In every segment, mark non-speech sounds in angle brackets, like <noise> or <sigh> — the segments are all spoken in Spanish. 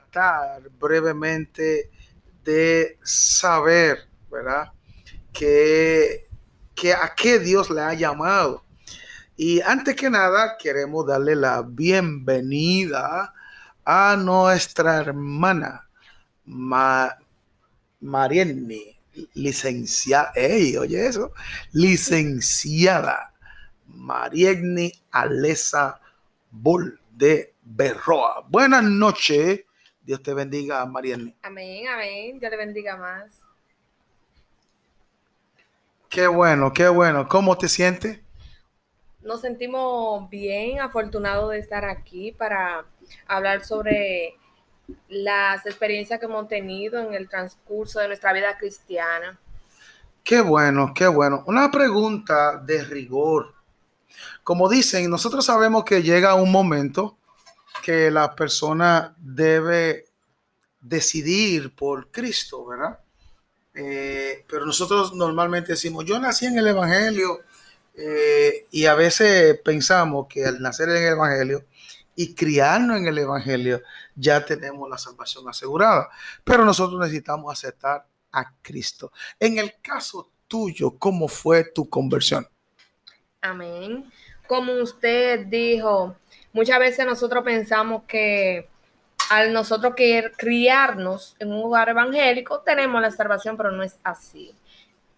tratar brevemente de saber, ¿verdad? Que, que a qué Dios le ha llamado. Y antes que nada, queremos darle la bienvenida a nuestra hermana Ma licenciada, ey, oye eso, licenciada Marienni Alesa Bull de Berroa. Buenas noches. Dios te bendiga, Marienni. Amén, amén. Dios le bendiga más. Qué bueno, qué bueno. ¿Cómo te sientes? Nos sentimos bien, afortunados de estar aquí para hablar sobre las experiencias que hemos tenido en el transcurso de nuestra vida cristiana. Qué bueno, qué bueno. Una pregunta de rigor. Como dicen, nosotros sabemos que llega un momento que la persona debe decidir por Cristo, ¿verdad? Eh, pero nosotros normalmente decimos, yo nací en el Evangelio eh, y a veces pensamos que al nacer en el Evangelio y criarnos en el Evangelio ya tenemos la salvación asegurada. Pero nosotros necesitamos aceptar a Cristo. En el caso tuyo, ¿cómo fue tu conversión? Amén. Como usted dijo, muchas veces nosotros pensamos que al nosotros querer criarnos en un lugar evangélico tenemos la salvación, pero no es así.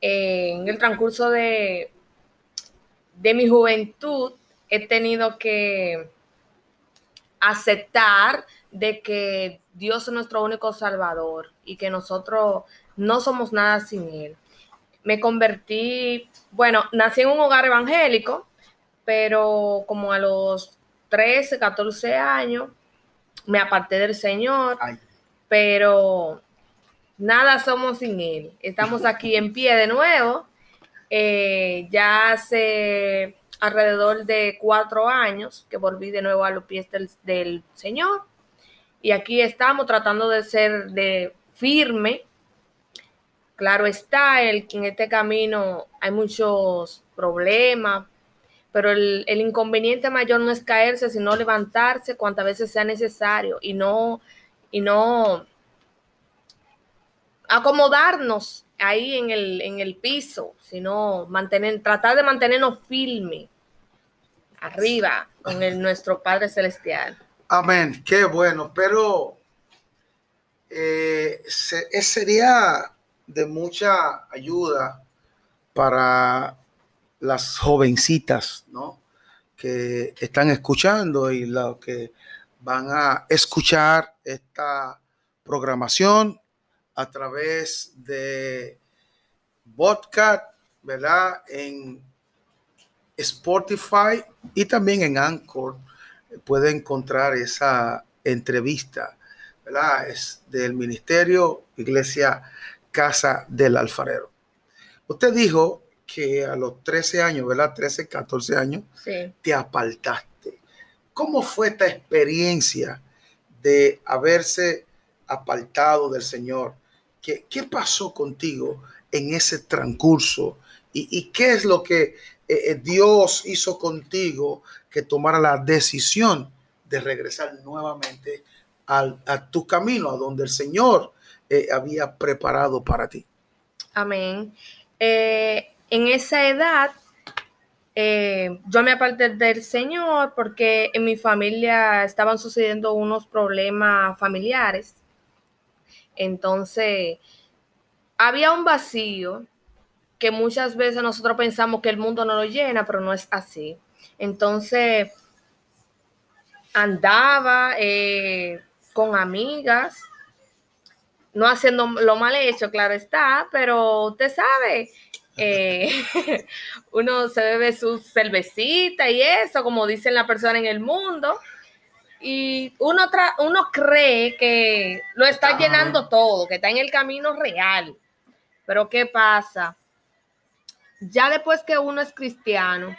en el transcurso de, de mi juventud he tenido que aceptar de que Dios es nuestro único salvador y que nosotros no somos nada sin Él. Me convertí, bueno, nací en un hogar evangélico, pero como a los 13, 14 años me aparté del Señor, pero nada somos sin Él. Estamos <laughs> aquí en pie de nuevo. Eh, ya hace alrededor de cuatro años que volví de nuevo a los pies del, Señor. Y aquí estamos tratando de ser de firme. Claro está, el, en este camino hay muchos problemas, pero el, inconveniente mayor no es caerse, sino levantarse cuantas veces sea necesario y no, y no acomodarnos ahí en el, en el piso, sino mantener, tratar de mantenernos firmes arriba con el, nuestro Padre Celestial. Amén, qué bueno, pero eh, eh, sería de mucha ayuda para las jovencitas, ¿no? Que están escuchando y los que van a escuchar esta programación a través de podcast, ¿verdad? En Spotify y también en Anchor puede encontrar esa entrevista, ¿verdad? Es del Ministerio Iglesia Casa del Alfarero. Usted dijo que a los 13 años, ¿verdad? 13, 14 años, te apartaste. ¿Cómo fue esta experiencia de haberse apartado del Señor? ¿Qué, qué pasó contigo en ese transcurso? ¿Y, ¿Y, qué es lo que eh, eh, Dios hizo contigo que tomara la decisión de regresar nuevamente al, a tu camino, a donde el Señor eh, había preparado para ti. Amén. En esa edad, yo me aparté del Señor porque en mi familia estaban sucediendo unos problemas familiares. Entonces, había un vacío que muchas veces nosotros pensamos que el mundo no lo llena, pero no es así. Entonces, andaba eh, con amigas, no haciendo lo mal hecho, claro está, pero usted sabe, eh, <laughs> uno se bebe su cervecita y eso, como dicen la persona en el mundo, y uno, uno cree que lo está llenando todo, que está en el camino real. Pero ¿qué pasa? ya después que uno es cristiano,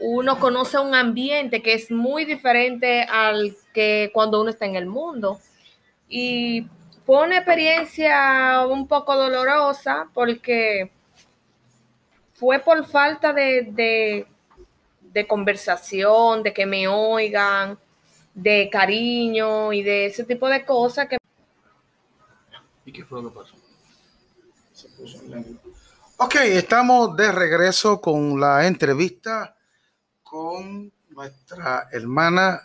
uno conoce un ambiente que es muy diferente al que cuando uno está en el mundo. Y fue una experiencia un poco dolorosa porque fue por falta de, de, conversación, de que me oigan. de cariño y de ese tipo de cosas que... ¿Y qué fue lo que pasó? Se puso en Ok, estamos de regreso con la entrevista con nuestra hermana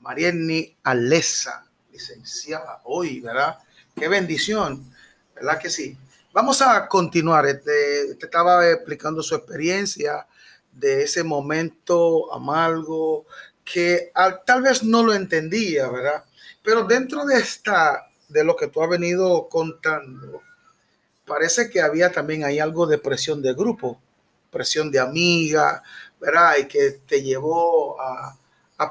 Marienni Alesa, licenciada hoy, ¿verdad? Qué bendición, ¿verdad que sí? Vamos a continuar. Este, te estaba explicando su experiencia de ese momento amargo que tal vez no lo entendía, ¿verdad? Pero dentro de esta, de lo que tú has venido contando, parece que había también ahí algo de presión de grupo, presión de amiga, ¿verdad? Y que te llevó a,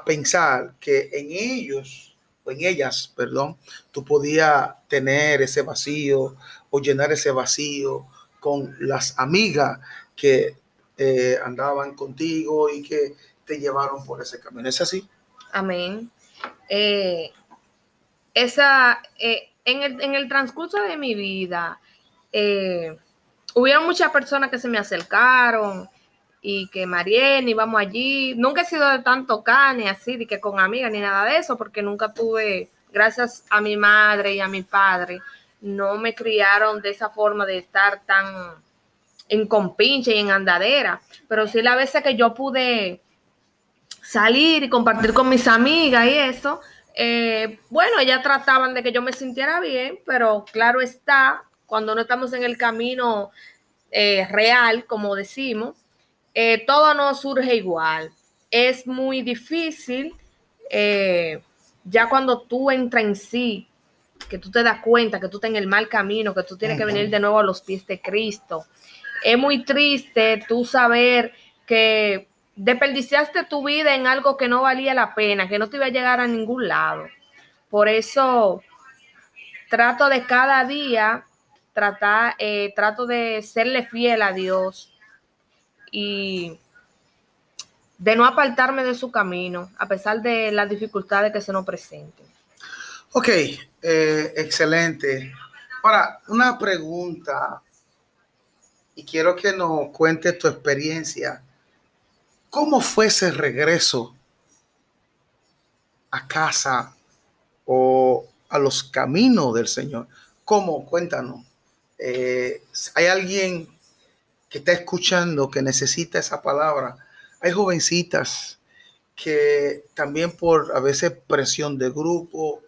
pensar que en ellos, en ellas, perdón, tú podías tener ese vacío o llenar ese vacío con las amigas que eh, andaban contigo y que te llevaron por ese camino. ¿Es así? Amén. Eh, esa, eh, en, el, en, el, transcurso de mi vida, hubieron muchas personas que se me acercaron y que Mariel, vamos allí. Nunca he sido de tanto cane así, de que con amigas ni nada de eso, porque nunca tuve, gracias a mi madre y a mi padre, no me criaron de esa forma de estar tan en compinche y en andadera, pero sí la veces que yo pude salir y compartir con mis amigas y eso, eh, bueno, ellas trataban de que yo me sintiera bien, pero claro está, cuando no estamos en el camino eh, real, como decimos, eh, todo no surge igual. Es muy difícil, ya cuando tú entras en sí, que tú te das cuenta que tú estás en el mal camino, que tú tienes que venir de nuevo a los pies de Cristo, es muy triste tú saber que desperdiciaste tu vida en algo que no valía la pena, que no te iba a llegar a ningún lado. Por eso trato de cada día, tratar, eh, trato de serle fiel a Dios y de no apartarme de su camino, a pesar de las dificultades que se nos presenten. Ok, eh, excelente. Ahora, una pregunta y quiero que nos cuentes tu experiencia. ¿Cómo fue ese regreso a casa o a los caminos del Señor? ¿Cómo? Cuéntanos. Eh, ¿Hay alguien que está escuchando que necesita esa palabra? Hay jovencitas que también por a veces presión de grupo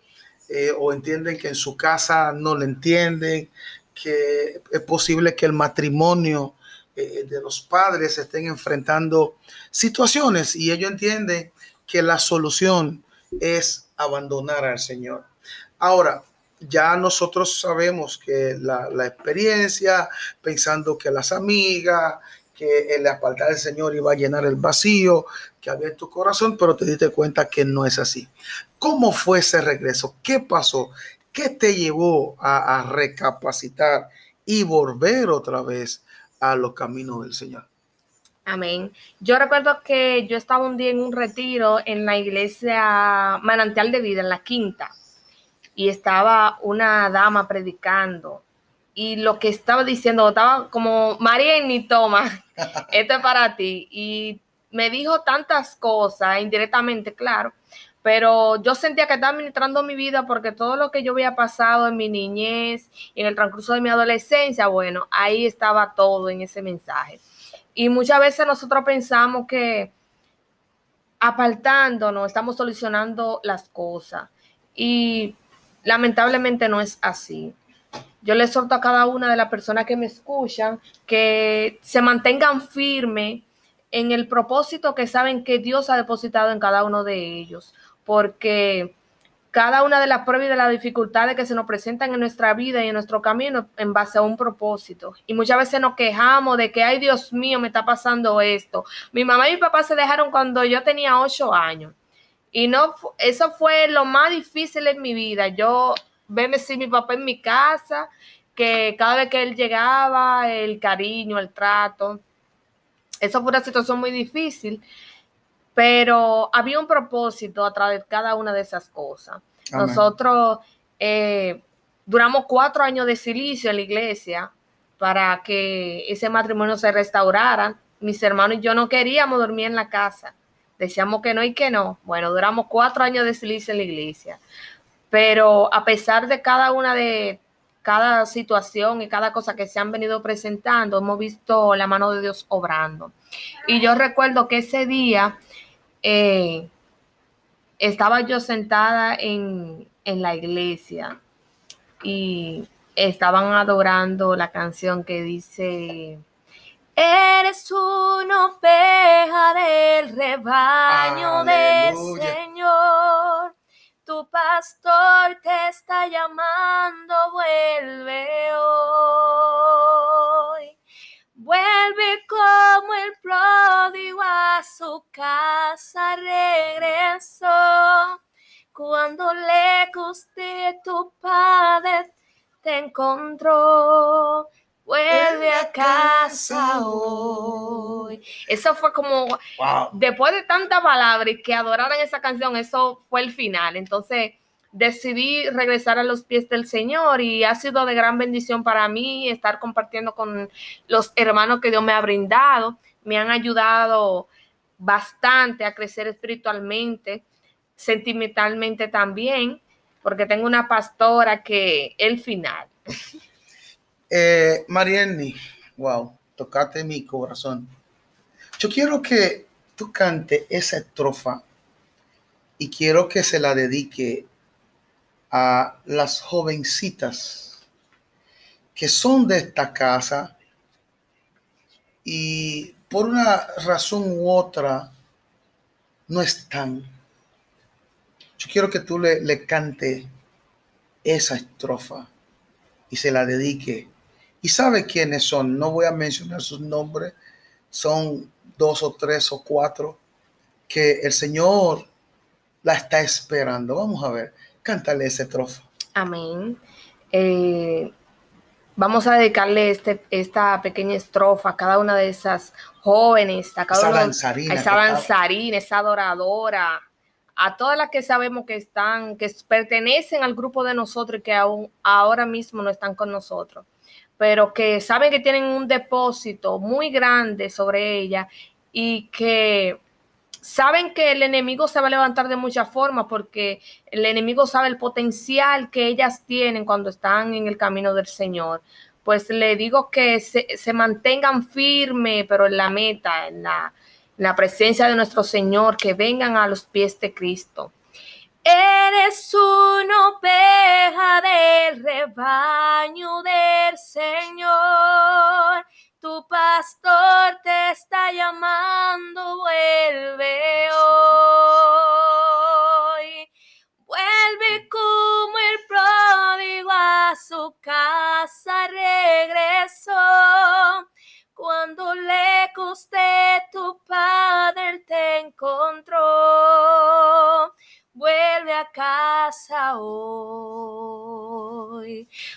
eh, o entienden que en su casa no le entienden, que es posible que el matrimonio eh, de los padres estén enfrentando situaciones y ellos entienden que la solución es abandonar al Señor. Ahora, ya nosotros sabemos que la, experiencia, pensando que las amigas, que el apartar del Señor iba a llenar el vacío que había en tu corazón, pero te diste cuenta que no es así. ¿Cómo fue ese regreso? ¿Qué pasó? ¿Qué te llevó a, recapacitar y volver otra vez a los caminos del Señor? Amén. Yo recuerdo que yo estaba un día en un retiro en la iglesia Manantial de Vida, en la quinta, y estaba una dama predicando. Y lo que estaba diciendo, estaba como, María ni toma, <laughs> esto es para ti. Y me dijo tantas cosas, indirectamente, claro, pero yo sentía que estaba administrando mi vida porque todo lo que yo había pasado en mi niñez y en el transcurso de mi adolescencia, bueno, ahí estaba todo en ese mensaje. Y muchas veces nosotros pensamos que apartándonos estamos solucionando las cosas y lamentablemente no es así. Yo le exhorto a cada una de las personas que me escuchan que se mantengan firmes en el propósito que saben que Dios ha depositado en cada uno de ellos porque cada una de las pruebas y de las dificultades que se nos presentan en nuestra vida y en nuestro camino en base a un propósito. Y muchas veces nos quejamos de que, ay Dios mío, me está pasando esto. Mi mamá y mi papá se dejaron cuando yo tenía ocho años. Y no, eso fue lo más difícil en mi vida. Yo, verme sin mi papá en mi casa, que cada vez que él llegaba, el cariño, el trato. Eso fue una situación muy difícil pero había un propósito a través de cada una de esas cosas. Nosotros eh, duramos cuatro años de silicio en la iglesia para que ese matrimonio se restaurara. Mis hermanos y yo no queríamos dormir en la casa decíamos que no y que no. Bueno, duramos cuatro años de silicio en la iglesia, pero a pesar de cada una de cada situación y cada cosa que se han venido presentando, hemos visto la mano de Dios obrando. Y yo recuerdo que ese día eh, estaba yo sentada en, en la iglesia y estaban adorando la canción que dice, Eres una oveja del rebaño del Señor. Tu pastor te está llamando, vuelve hoy. Vuelve como el pródigo a su casa regresó. Cuando le guste tu padre te encontró. Vuelve a casa hoy. Eso fue como, después de tanta palabra y que adoraran esa canción, eso fue el final. Entonces decidí regresar a los pies del Señor y ha sido de gran bendición para mí estar compartiendo con los hermanos que Dios me ha brindado. Me han ayudado bastante a crecer espiritualmente, sentimentalmente también, porque tengo una pastora que el final. <laughs> Eh, Marianne, wow, tocate mi corazón. Yo quiero que tú cante esa estrofa y quiero que se la dedique a las jovencitas que son de esta casa y por una razón u otra no están. Yo quiero que tú le, le cante esa estrofa y se la dedique y sabe quiénes son. No voy a mencionar sus nombres. Son dos o tres o cuatro que el Señor la está esperando. Vamos a ver. Cántale ese trozo. Amén. Eh, vamos a dedicarle este, esta pequeña estrofa a cada una de esas jóvenes, a cada esa danzarina, a esa danzarina, esa adoradora, a todas las que sabemos que están, que pertenecen al grupo de nosotros y que aún ahora mismo no están con nosotros pero que saben que tienen un depósito muy grande sobre ella y que saben que el enemigo se va a levantar de muchas formas porque el enemigo sabe el potencial que ellas tienen cuando están en el camino del Señor. Pues le digo que se, mantengan firmes, pero en la meta, en la presencia de nuestro Señor, que vengan a los pies de Cristo. Eres una oveja del rebaño del Señor. Tu pastor te está llamando, vuelve hoy. Vuelve como el pródigo a su casa regresó. Cuando le guste tu padre te encontró vuelve a casa hoy.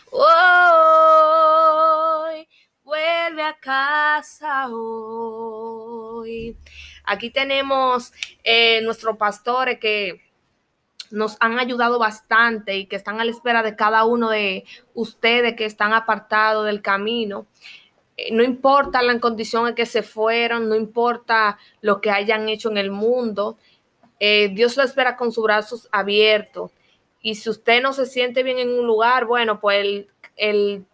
Hoy, vuelve a casa hoy. Aquí tenemos eh, nuestros pastores que nos han ayudado bastante y que están a la espera de cada uno de ustedes que están apartados del camino. Eh, no importa la condición en que se fueron, no importa lo que hayan hecho en el mundo, eh, Dios lo espera con sus brazos abiertos. Y si usted no se siente bien en un lugar, bueno, pues el,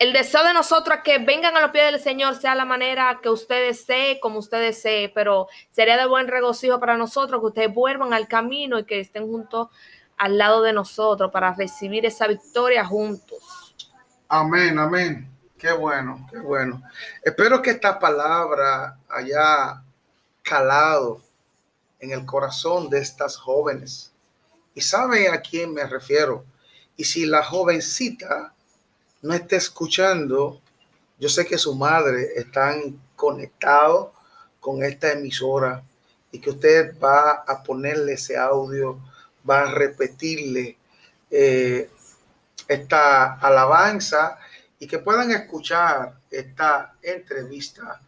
el, deseo de nosotros es que vengan a los pies del Señor sea la manera que usted desee, como usted desee, pero sería de buen regocijo para nosotros que ustedes vuelvan al camino y que estén juntos al lado de nosotros para recibir esa victoria juntos. Amén, amén. Qué bueno, qué bueno. Espero que esta palabra haya calado en el corazón de estas jóvenes. Y sabe a quién me refiero. Y si la jovencita no está escuchando, yo sé que su madre están conectado con esta emisora y que usted va a ponerle ese audio, va a repetirle eh, esta alabanza y que puedan escuchar esta entrevista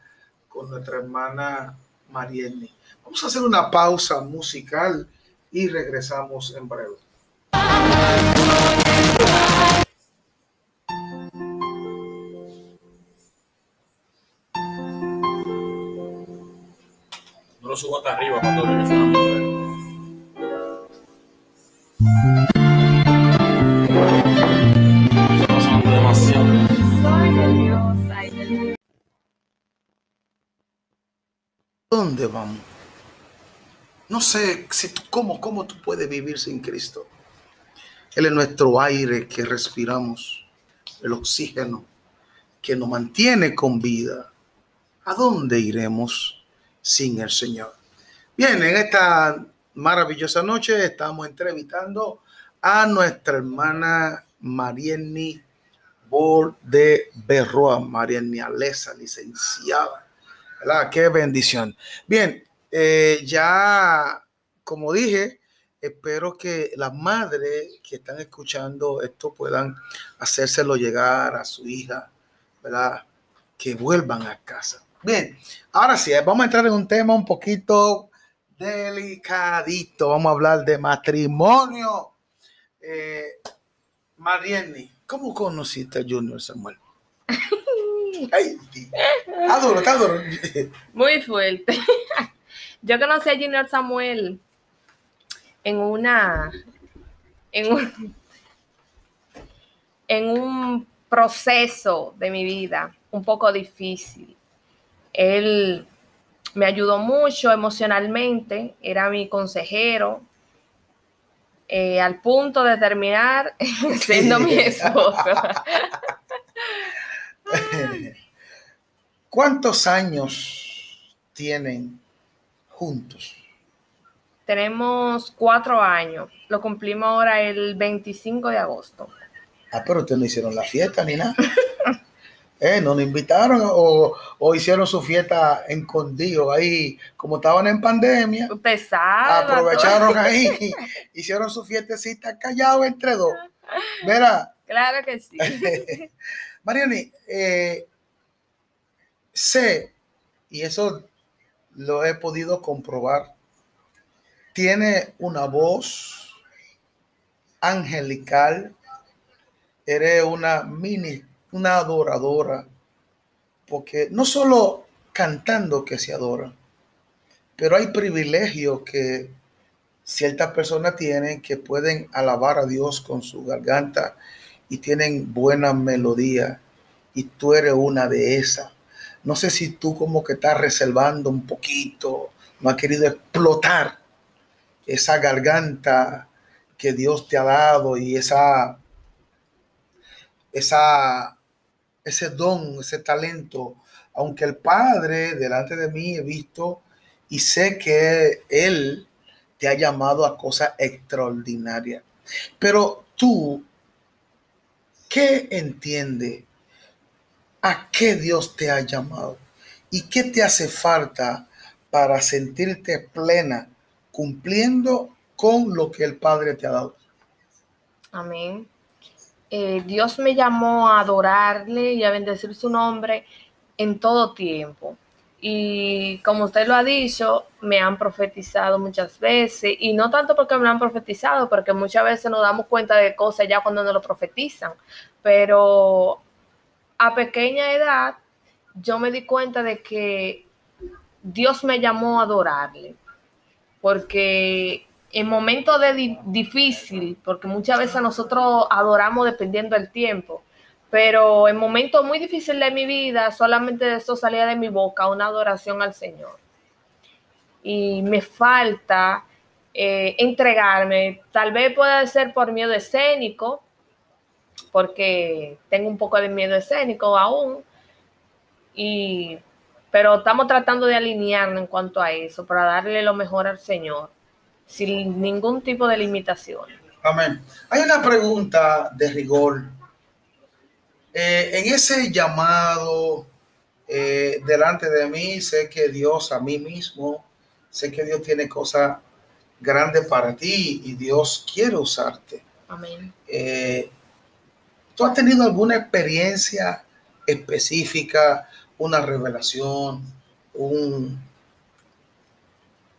con nuestra hermana Marielle. Vamos a hacer una pausa musical y regresamos en breve. subo hasta arriba cuando No sé cómo, tú puedes vivir sin Cristo. Él es nuestro aire que respiramos, el oxígeno que nos mantiene con vida. ¿A dónde iremos sin el Señor? Bien, en esta maravillosa noche estamos entrevistando a nuestra hermana Marieni Bol de Berroa, Marieni Alesa, licenciada. ¿verdad? Qué bendición. Bien, eh, ya como dije, espero que las madres que están escuchando esto puedan hacérselo llegar a su hija, ¿verdad? Que vuelvan a casa. Bien, ahora sí, vamos a entrar en un tema un poquito delicadito. Vamos a hablar de matrimonio. Eh, Marieni, ¿cómo conociste a Junior Samuel? <laughs> Ay, está duro, está duro. Muy fuerte. Yo conocí a Junior Samuel en una en un, en un proceso de mi vida un poco difícil. Él me ayudó mucho emocionalmente, era mi consejero, eh, al punto de terminar <laughs> siendo mi esposo. <laughs> ¿Cuántos años tienen juntos? Tenemos cuatro años, lo cumplimos ahora el 25 de agosto. Ah, pero ustedes no hicieron la fiesta ni nada. <laughs> Eh, no nos invitaron o, o hicieron su fiesta escondido ahí, como estaban en pandemia. Usted sabe. Aprovecharon <laughs> ahí, hicieron su fiestecita callado entre dos. Mira, Claro que sí. <laughs> Mariani, eh, sé, y eso lo he podido comprobar, tiene una voz angelical, eres una mini, una adoradora, porque no solo cantando que se adora, pero hay privilegios que ciertas personas tienen que pueden alabar a Dios con su garganta y tienen buena melodía y tú eres una de esas. No sé si tú como que estás reservando un poquito, no has querido explotar esa garganta que Dios te ha dado y esa, esa, ese don, ese talento. Aunque el Padre delante de mí he visto y sé que Él te ha llamado a cosas extraordinarias. Pero tú, ¿qué entiende? ¿A qué Dios te ha llamado? ¿Y qué te hace falta para sentirte plena cumpliendo con lo que el Padre te ha dado? Amén. Eh, Dios me llamó a adorarle y a bendecir su nombre en todo tiempo. Y como usted lo ha dicho, me han profetizado muchas veces, y no tanto porque me han profetizado, porque muchas veces nos damos cuenta de cosas ya cuando nos lo profetizan, pero a pequeña edad yo me di cuenta de que Dios me llamó a adorarle, porque en momentos de di- difícil, porque muchas veces nosotros adoramos dependiendo del tiempo, pero en momentos muy difíciles de mi vida, solamente de eso salía de mi boca una adoración al Señor. Y me falta eh, entregarme, tal vez pueda ser por miedo escénico, porque tengo un poco de miedo escénico aún, y, pero estamos tratando de alinearnos en cuanto a eso, para darle lo mejor al Señor, sin ningún tipo de limitación. Amén. Hay una pregunta de rigor. Eh, en ese llamado eh, delante de mí, sé que Dios a mí mismo, sé que Dios tiene cosas grandes para ti y Dios quiere usarte. Amén. Eh, ¿Tú has tenido alguna experiencia específica, una revelación, un,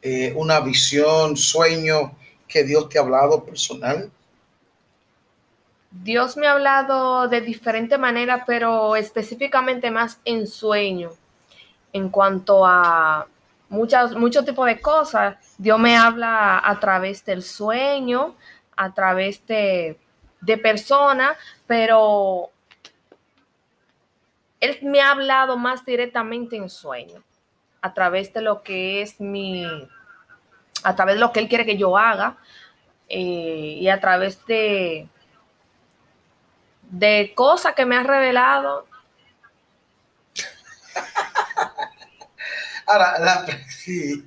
eh, una visión, sueño que Dios te ha hablado personal? Dios me ha hablado de diferente manera, pero específicamente más en sueño, en cuanto a muchas, muchos tipos de cosas. Dios me habla a través del sueño, a través de, de personas, pero Él me ha hablado más directamente en sueño, a través de lo que es mi, a través de lo que Él quiere que yo haga eh, y a través de, de cosas que me ha revelado. <laughs> Ahora, <laughs> sí,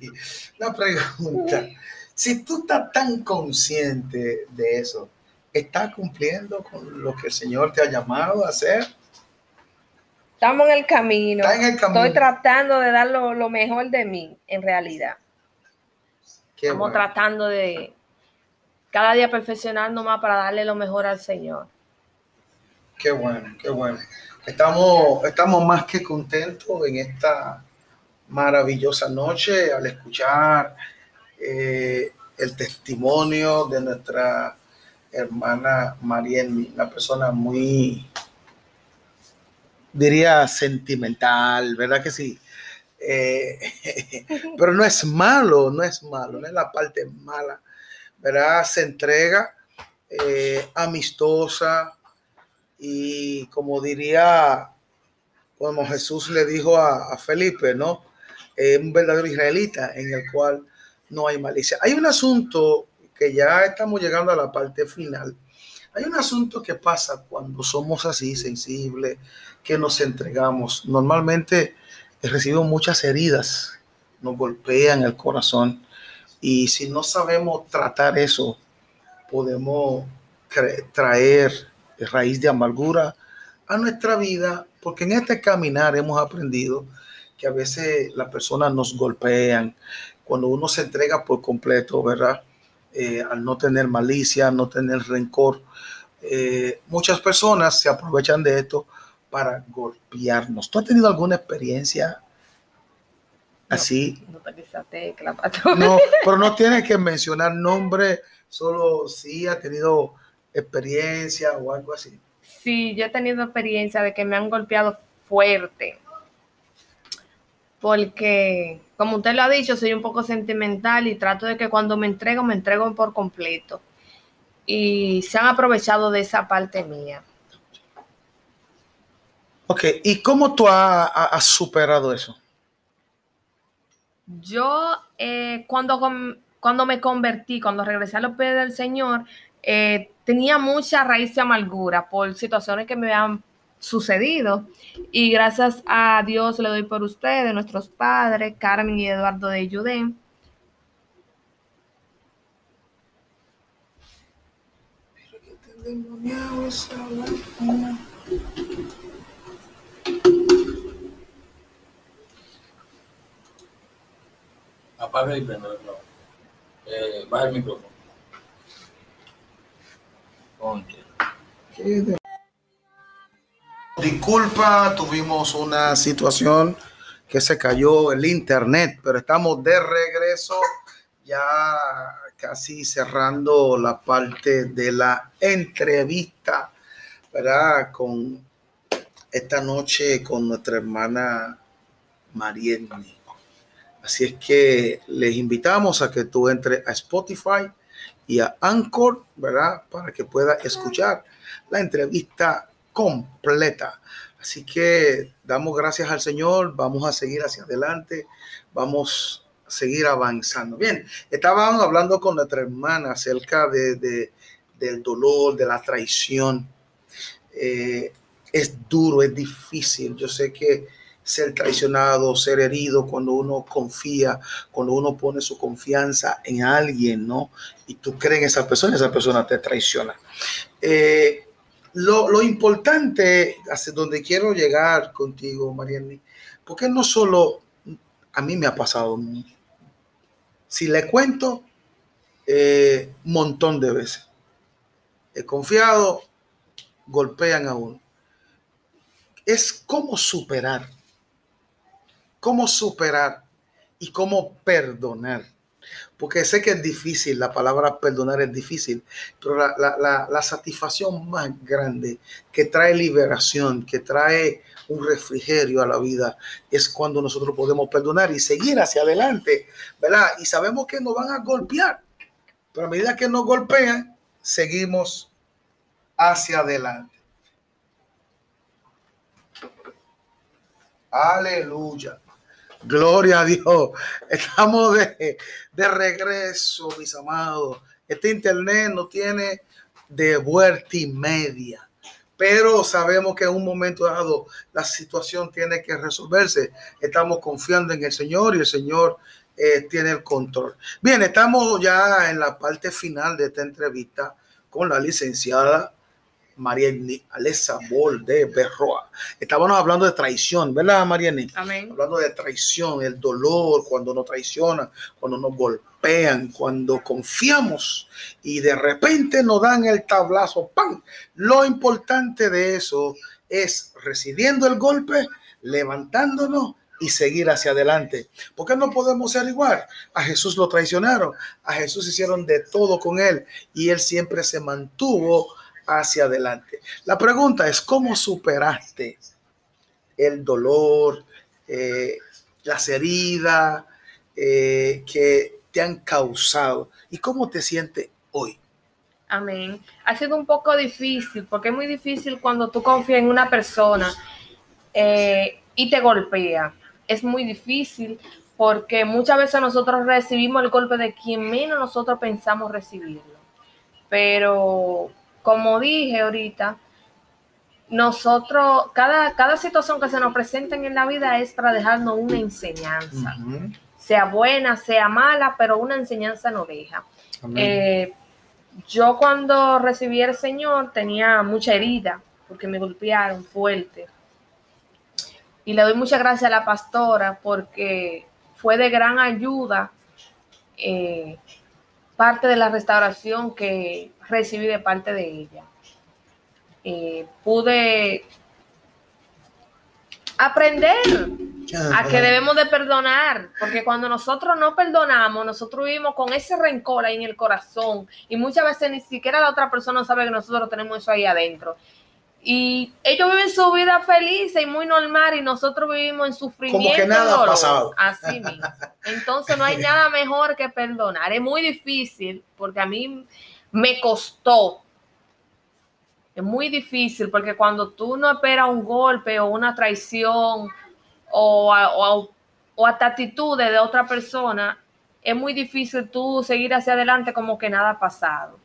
la pregunta, si tú estás tan consciente de eso, ¿estás cumpliendo con lo que el Señor te ha llamado a hacer? Estamos en el camino. Está en el camino. Estoy tratando de dar lo, lo mejor de mí, en realidad. Qué Estamos bueno. tratando de cada día perfeccionando más para darle lo mejor al Señor. Qué bueno, qué bueno. Estamos, estamos más que contentos en esta maravillosa noche al escuchar eh, el testimonio de nuestra hermana Mariel, una persona muy, diría, sentimental, ¿verdad que sí? Eh, <laughs> pero no es malo, no es malo, no es la parte mala, ¿verdad? Se entrega eh, amistosa y como diría, como Jesús le dijo a, a Felipe, ¿no? Eh, un verdadero israelita en el cual no hay malicia. Hay un asunto ya estamos llegando a la parte final. Hay un asunto que pasa cuando somos así sensibles, que nos entregamos. Normalmente eh, recibimos muchas heridas, nos golpean el corazón y si no sabemos tratar eso, podemos traer raíz de amargura a nuestra vida, porque en este caminar hemos aprendido que a veces las personas nos golpean cuando uno se entrega por completo, ¿verdad? Eh, al no tener malicia, no tener rencor. eh, muchas personas se aprovechan de esto para golpearnos. ¿Tú has tenido alguna experiencia así? No esa tecla. No, pero no tienes que mencionar nombre, solo si ha tenido experiencia o algo así. Sí, yo he tenido experiencia de que me han golpeado fuerte. Porque, como usted lo ha dicho, soy un poco sentimental y trato de que cuando me entrego, me entrego por completo. Y se han aprovechado de esa parte mía. Ok, ¿y cómo tú ha- ha- has superado eso? Yo, eh, cuando, cuando me convertí, cuando regresé a los pies del Señor, eh, tenía mucha raíz de amargura por situaciones que me han sucedido. Y gracias a Dios le doy por ustedes, nuestros padres, Carmen y Eduardo de Judén. Apaga y prende el micrófono. Eh, baja el micrófono. Disculpa, tuvimos una situación que se cayó el internet, pero estamos de regreso ya casi cerrando la parte de la entrevista, ¿verdad? Con esta noche con nuestra hermana Marielni. Así es que les invitamos a que tú entres a Spotify y a Anchor, ¿verdad? Para que pueda escuchar la entrevista completa. Así que damos gracias al Señor, vamos a seguir hacia adelante, vamos a seguir avanzando. Bien, estábamos hablando con nuestra hermana acerca de, de- del dolor, de la traición. Eh, es duro, es difícil. Yo sé que ser traicionado, ser herido, cuando uno confía, cuando uno pone su confianza en alguien, ¿no? Y tú crees en esa persona, esa persona te traiciona. Eh, lo, lo importante, hacia donde quiero llegar contigo, Mariani, porque no solo a mí me ha pasado, si le cuento, eh, un montón de veces. He confiado, golpean a uno. Es cómo superar, cómo superar y cómo perdonar. Porque sé que es difícil, la palabra perdonar es difícil, pero la, satisfacción más grande que trae liberación, que trae un refrigerio a la vida, es cuando nosotros podemos perdonar y seguir hacia adelante, ¿verdad? Y sabemos que nos van a golpear, pero a medida que nos golpean, seguimos hacia adelante. Aleluya. Gloria a Dios. <laughs> Estamos de, de, regreso, mis amados. Este internet no tiene de vuelta y media. Pero sabemos que en un momento dado la situación tiene que resolverse. Estamos confiando en el Señor y el Señor eh, tiene el control. Bien, estamos ya en la parte final de esta entrevista con la licenciada Mariani Alessa Bol de Berroa. Estábamos hablando de traición, ¿verdad, Mariani? Amén. Hablando de traición, el dolor, cuando nos traicionan, cuando nos golpean, cuando confiamos y de repente nos dan el tablazo, ¡pam! Lo importante de eso es recibiendo el golpe, levantándonos y seguir hacia adelante. ¿Por qué no podemos ser igual? A Jesús lo traicionaron, a Jesús hicieron de todo con él y él siempre se mantuvo hacia adelante. La pregunta es, ¿cómo superaste el dolor, eh, las heridas eh, que te han causado? ¿Y cómo te sientes hoy? Amén. Ha sido un poco difícil, porque es muy difícil cuando tú confías en una persona eh, y te golpea. Es muy difícil porque muchas veces nosotros recibimos el golpe de quien menos nosotros pensamos recibirlo. Pero como dije ahorita, nosotros, cada, cada situación que se nos presenta en la vida es para dejarnos una enseñanza, uh -huh. sea buena, sea mala, pero una enseñanza no deja. Eh, yo cuando recibí al Señor tenía mucha herida porque me golpearon fuerte. Y le doy muchas gracias a la pastora porque fue de gran ayuda eh, parte de la restauración que recibí de parte de ella. Eh, pude aprender a que debemos de perdonar, porque cuando nosotros no perdonamos, nosotros vivimos con ese rencor ahí en el corazón y muchas veces ni siquiera la otra persona sabe que nosotros tenemos eso ahí adentro. Y ellos viven su vida feliz y muy normal y nosotros vivimos en sufrimiento. Como que nada ha pasado. Así mismo. Entonces no hay <laughs> nada mejor que perdonar. Es muy difícil porque a mí me costó. Es muy difícil porque cuando tú no esperas un golpe o una traición o, o, o hasta actitudes de otra persona, es muy difícil tú seguir hacia adelante como que nada ha pasado.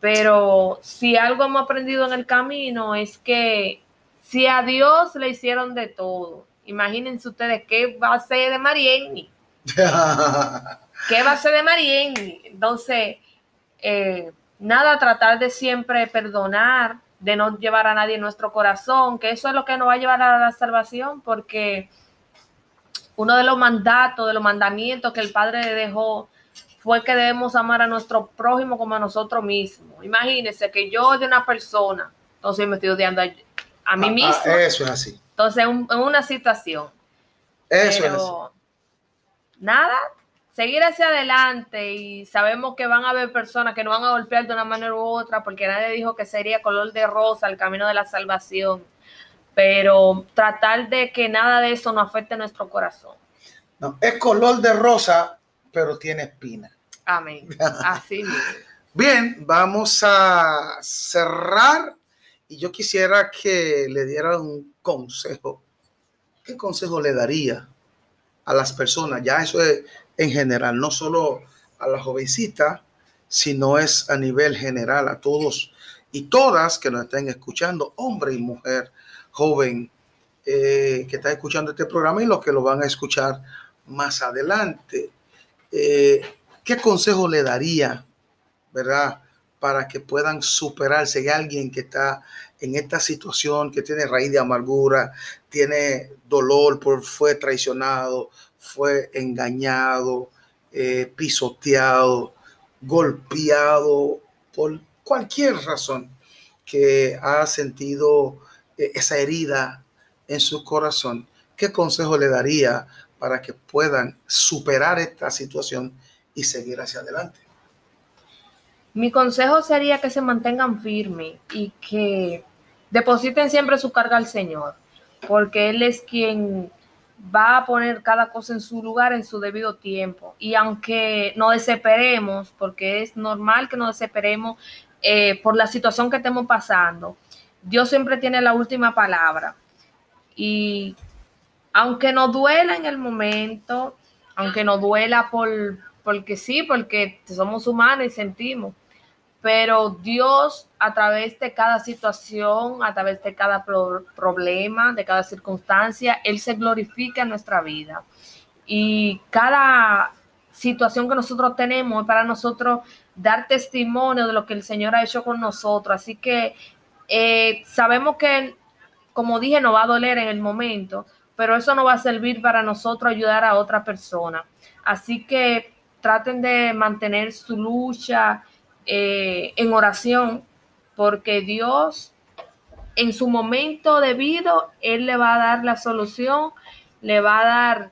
Pero si algo hemos aprendido en el camino es que si a Dios le hicieron de todo, imagínense ustedes qué va a ser de Marienni. <laughs> ¿Qué va a ser de Marienni? Entonces, eh, nada, tratar de siempre perdonar, de no llevar a nadie en nuestro corazón, que eso es lo que nos va a llevar a la salvación, porque uno de los mandatos, de los mandamientos que el Padre dejó fue que debemos amar a nuestro prójimo como a nosotros mismos. Imagínense que yo de una persona, entonces me estoy odiando a, a mí mismo. Ah, ah, eso es así. Entonces, en un, una situación. Eso Pero, es así. Nada, seguir hacia adelante y sabemos que van a haber personas que nos van a golpear de una manera u otra porque nadie dijo que sería color de rosa el camino de la salvación. Pero tratar de que nada de eso no afecte nuestro corazón. No, es color de rosa pero tiene espina. Amén. <laughs> Así mismo. Bien, vamos a cerrar y yo quisiera que le diera un consejo. ¿Qué consejo le daría a las personas? Ya eso es en general, no solo a la jovencita, sino es a nivel general a todos y todas que nos estén escuchando, hombre y mujer, joven, eh, que está escuchando este programa y los que lo van a escuchar más adelante eh, ¿qué consejo le daría, verdad, para que puedan superarse? Hay alguien que está en esta situación, que tiene raíz de amargura, tiene dolor por fue traicionado, fue engañado, eh, pisoteado, golpeado por cualquier razón que ha sentido eh, esa herida en su corazón. ¿Qué consejo le daría para que puedan superar esta situación y seguir hacia adelante. Mi consejo sería que se mantengan firmes y que depositen siempre su carga al Señor, porque Él es quien va a poner cada cosa en su lugar en su debido tiempo. Y aunque no desesperemos, porque es normal que no desesperemos eh, por la situación que estemos pasando, Dios siempre tiene la última palabra. Y aunque nos duela en el momento, aunque nos duela por, porque sí, porque somos humanos y sentimos, pero Dios a través de cada situación, a través de cada problema, de cada circunstancia, Él se glorifica en nuestra vida. Y cada situación que nosotros tenemos es para nosotros dar testimonio de lo que el Señor ha hecho con nosotros. Así que eh, sabemos que, como dije, no va a doler en el momento, pero eso no va a servir para nosotros ayudar a otra persona. Así que traten de mantener su lucha eh, en oración, porque Dios en su momento debido, Él le va a dar la solución, le va a dar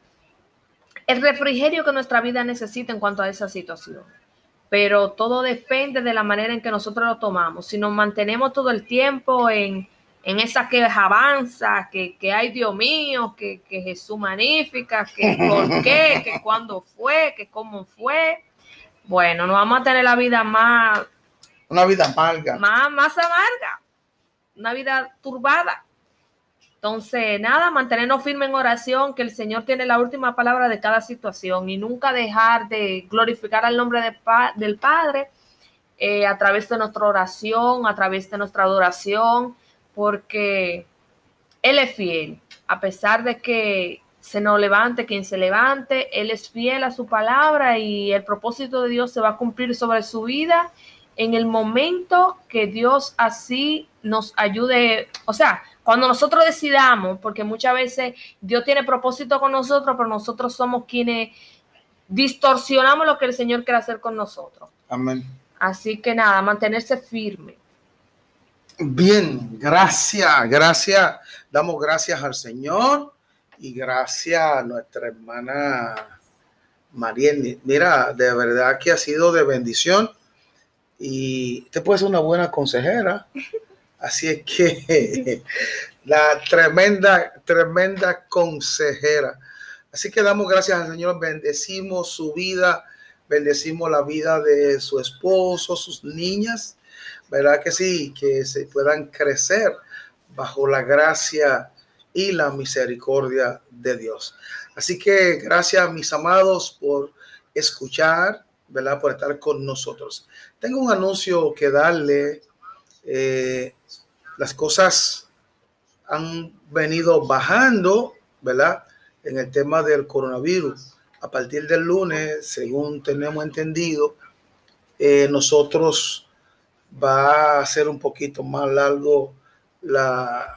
el refrigerio que nuestra vida necesita en cuanto a esa situación. Pero todo depende de la manera en que nosotros lo tomamos. Si nos mantenemos todo el tiempo en, en esa quejabanza, que, que hay Dios mío, que, que Jesús magnífica, que por qué, que <laughs> cuándo fue, que cómo fue, bueno, nos vamos a tener la vida más... Una vida amarga. Más, más amarga. Una vida turbada. Entonces, nada, mantenernos firmes en oración, que el Señor tiene la última palabra de cada situación y nunca dejar de glorificar al nombre de del Padre eh, a través de nuestra oración, a través de nuestra adoración, porque Él es fiel, a pesar de que se nos levante quien se levante, Él es fiel a su palabra y el propósito de Dios se va a cumplir sobre su vida en el momento que Dios así nos ayude, o sea, cuando nosotros decidamos, porque muchas veces Dios tiene propósito con nosotros, pero nosotros somos quienes distorsionamos lo que el Señor quiere hacer con nosotros. Amén. Así que nada, mantenerse firme. Bien, gracias, gracias. Damos gracias al Señor y gracias a nuestra hermana Mariel. Mira, de verdad que ha sido de bendición y te puede ser una buena consejera. Así es que <laughs> la tremenda, tremenda consejera. Así que damos gracias al Señor, bendecimos su vida, bendecimos la vida de su esposo, sus niñas, ¿verdad que sí? Que se puedan crecer bajo la gracia y la misericordia de Dios. Así que gracias, mis amados, por escuchar, ¿verdad? Por estar con nosotros. Tengo un anuncio que darle. Eh, las cosas han venido bajando, ¿verdad? En el tema del coronavirus. A partir del lunes, según tenemos entendido, eh, nosotros va a ser un poquito más largo la,